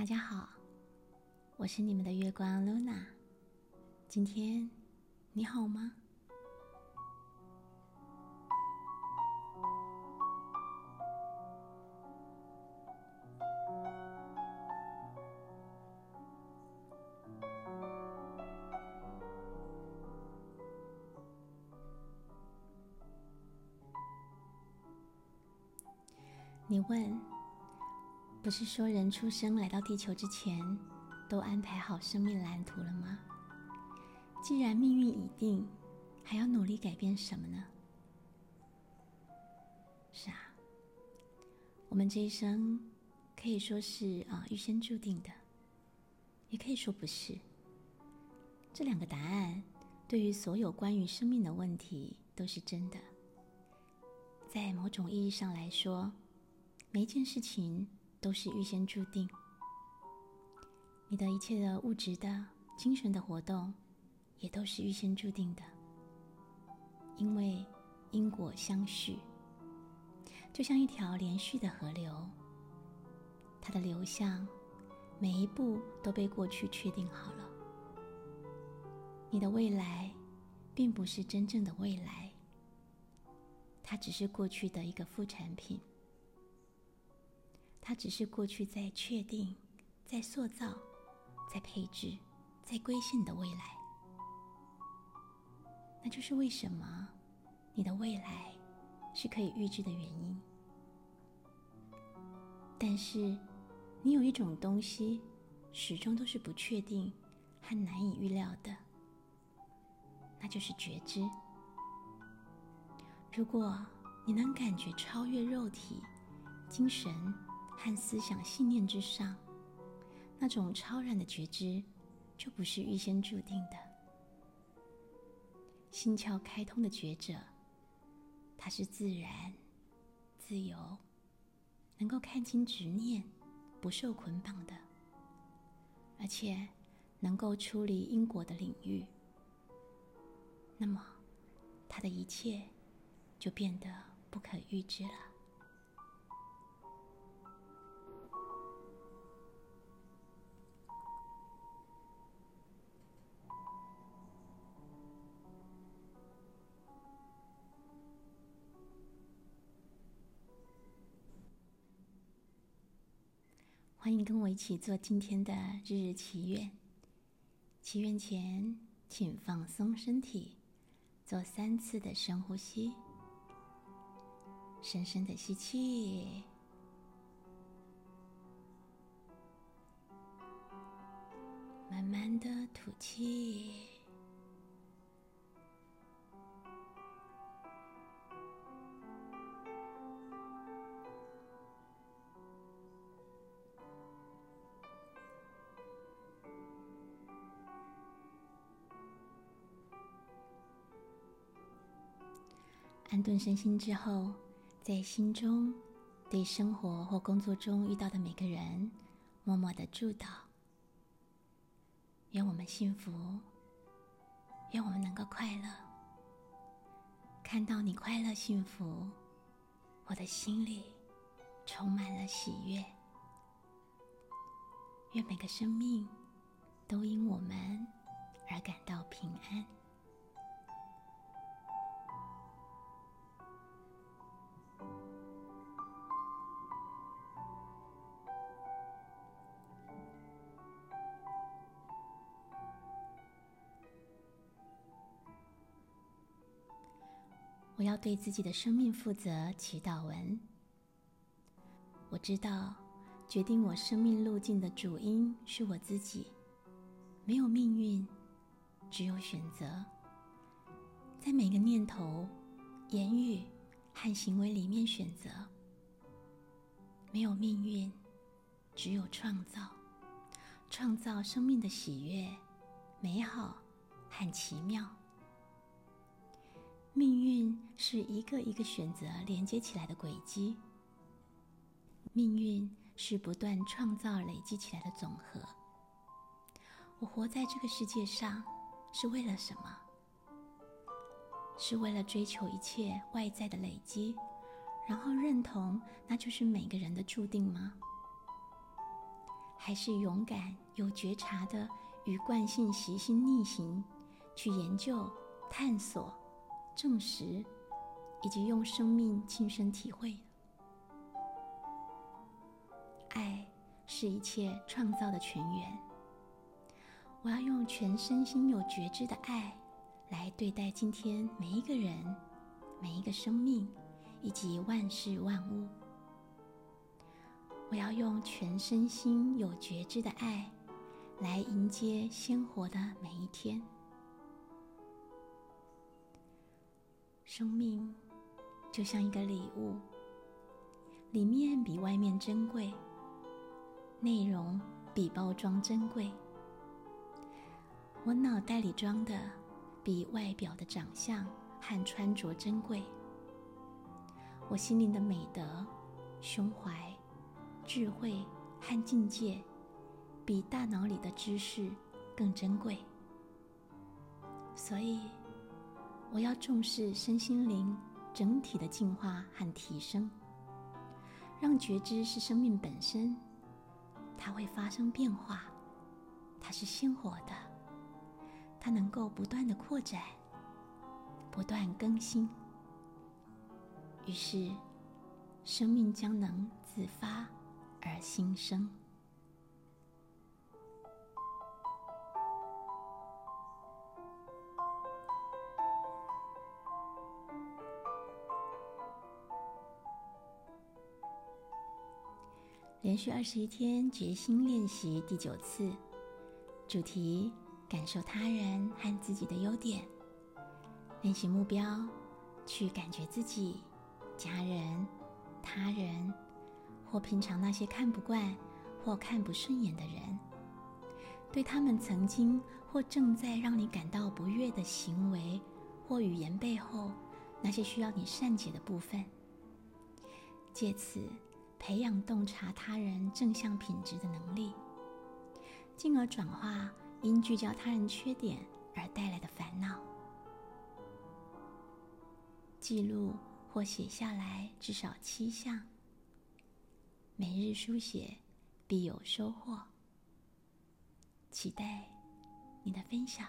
大家好，我是你们的月光 Luna。今天你好吗？你问，不是说人出生来到地球之前，都安排好生命蓝图了吗？既然命运已定，还要努力改变什么呢？是啊，我们这一生可以说是啊预先注定的，也可以说不是。这两个答案对于所有关于生命的问题都是真的。在某种意义上来说。每一件事情都是预先注定，你的一切的物质的、精神的活动，也都是预先注定的。因为因果相续，就像一条连续的河流，它的流向每一步都被过去确定好了。你的未来并不是真正的未来，它只是过去的一个副产品。它只是过去在确定、在塑造、在配置、在规限的未来。那就是为什么你的未来是可以预知的原因。但是，你有一种东西始终都是不确定和难以预料的，那就是觉知。如果你能感觉超越肉体、精神，和思想信念之上，那种超然的觉知，就不是预先注定的。心窍开通的觉者，他是自然、自由，能够看清执念，不受捆绑的，而且能够处理因果的领域。那么，他的一切就变得不可预知了。欢迎跟我一起做今天的日日祈愿。祈愿前，请放松身体，做三次的深呼吸。深深的吸气，慢慢的吐气。安顿身心之后，在心中对生活或工作中遇到的每个人，默默的祝祷：愿我们幸福，愿我们能够快乐。看到你快乐幸福，我的心里充满了喜悦。愿每个生命都因我们而感到平安。我要对自己的生命负责。祈祷文。我知道，决定我生命路径的主因是我自己，没有命运，只有选择。在每个念头、言语和行为里面选择，没有命运，只有创造，创造生命的喜悦、美好和奇妙。命运是一个一个选择连接起来的轨迹。命运是不断创造、累积起来的总和。我活在这个世界上是为了什么？是为了追求一切外在的累积，然后认同那就是每个人的注定吗？还是勇敢有觉察的与惯性习性逆行，去研究、探索、证实，以及用生命亲身体会。爱是一切创造的泉源。我要用全身心有觉知的爱，来对待今天每一个人、每一个生命以及万事万物。我要用全身心有觉知的爱，来迎接鲜活的每一天。生命就像一个礼物，里面比外面珍贵，内容比包装珍贵。我脑袋里装的比外表的长相和穿着珍贵，我心灵的美德、胸怀。智慧和境界，比大脑里的知识更珍贵。所以，我要重视身心灵整体的进化和提升，让觉知是生命本身，它会发生变化，它是鲜活的，它能够不断的扩展，不断更新。于是，生命将能自发。而新生。连续二十一天决心练习第九次，主题：感受他人和自己的优点。练习目标：去感觉自己、家人、他人。或平常那些看不惯或看不顺眼的人，对他们曾经或正在让你感到不悦的行为或语言背后，那些需要你善解的部分，借此培养洞察他人正向品质的能力，进而转化因聚焦他人缺点而带来的烦恼。记录或写下来至少七项。每日书写，必有收获。期待你的分享。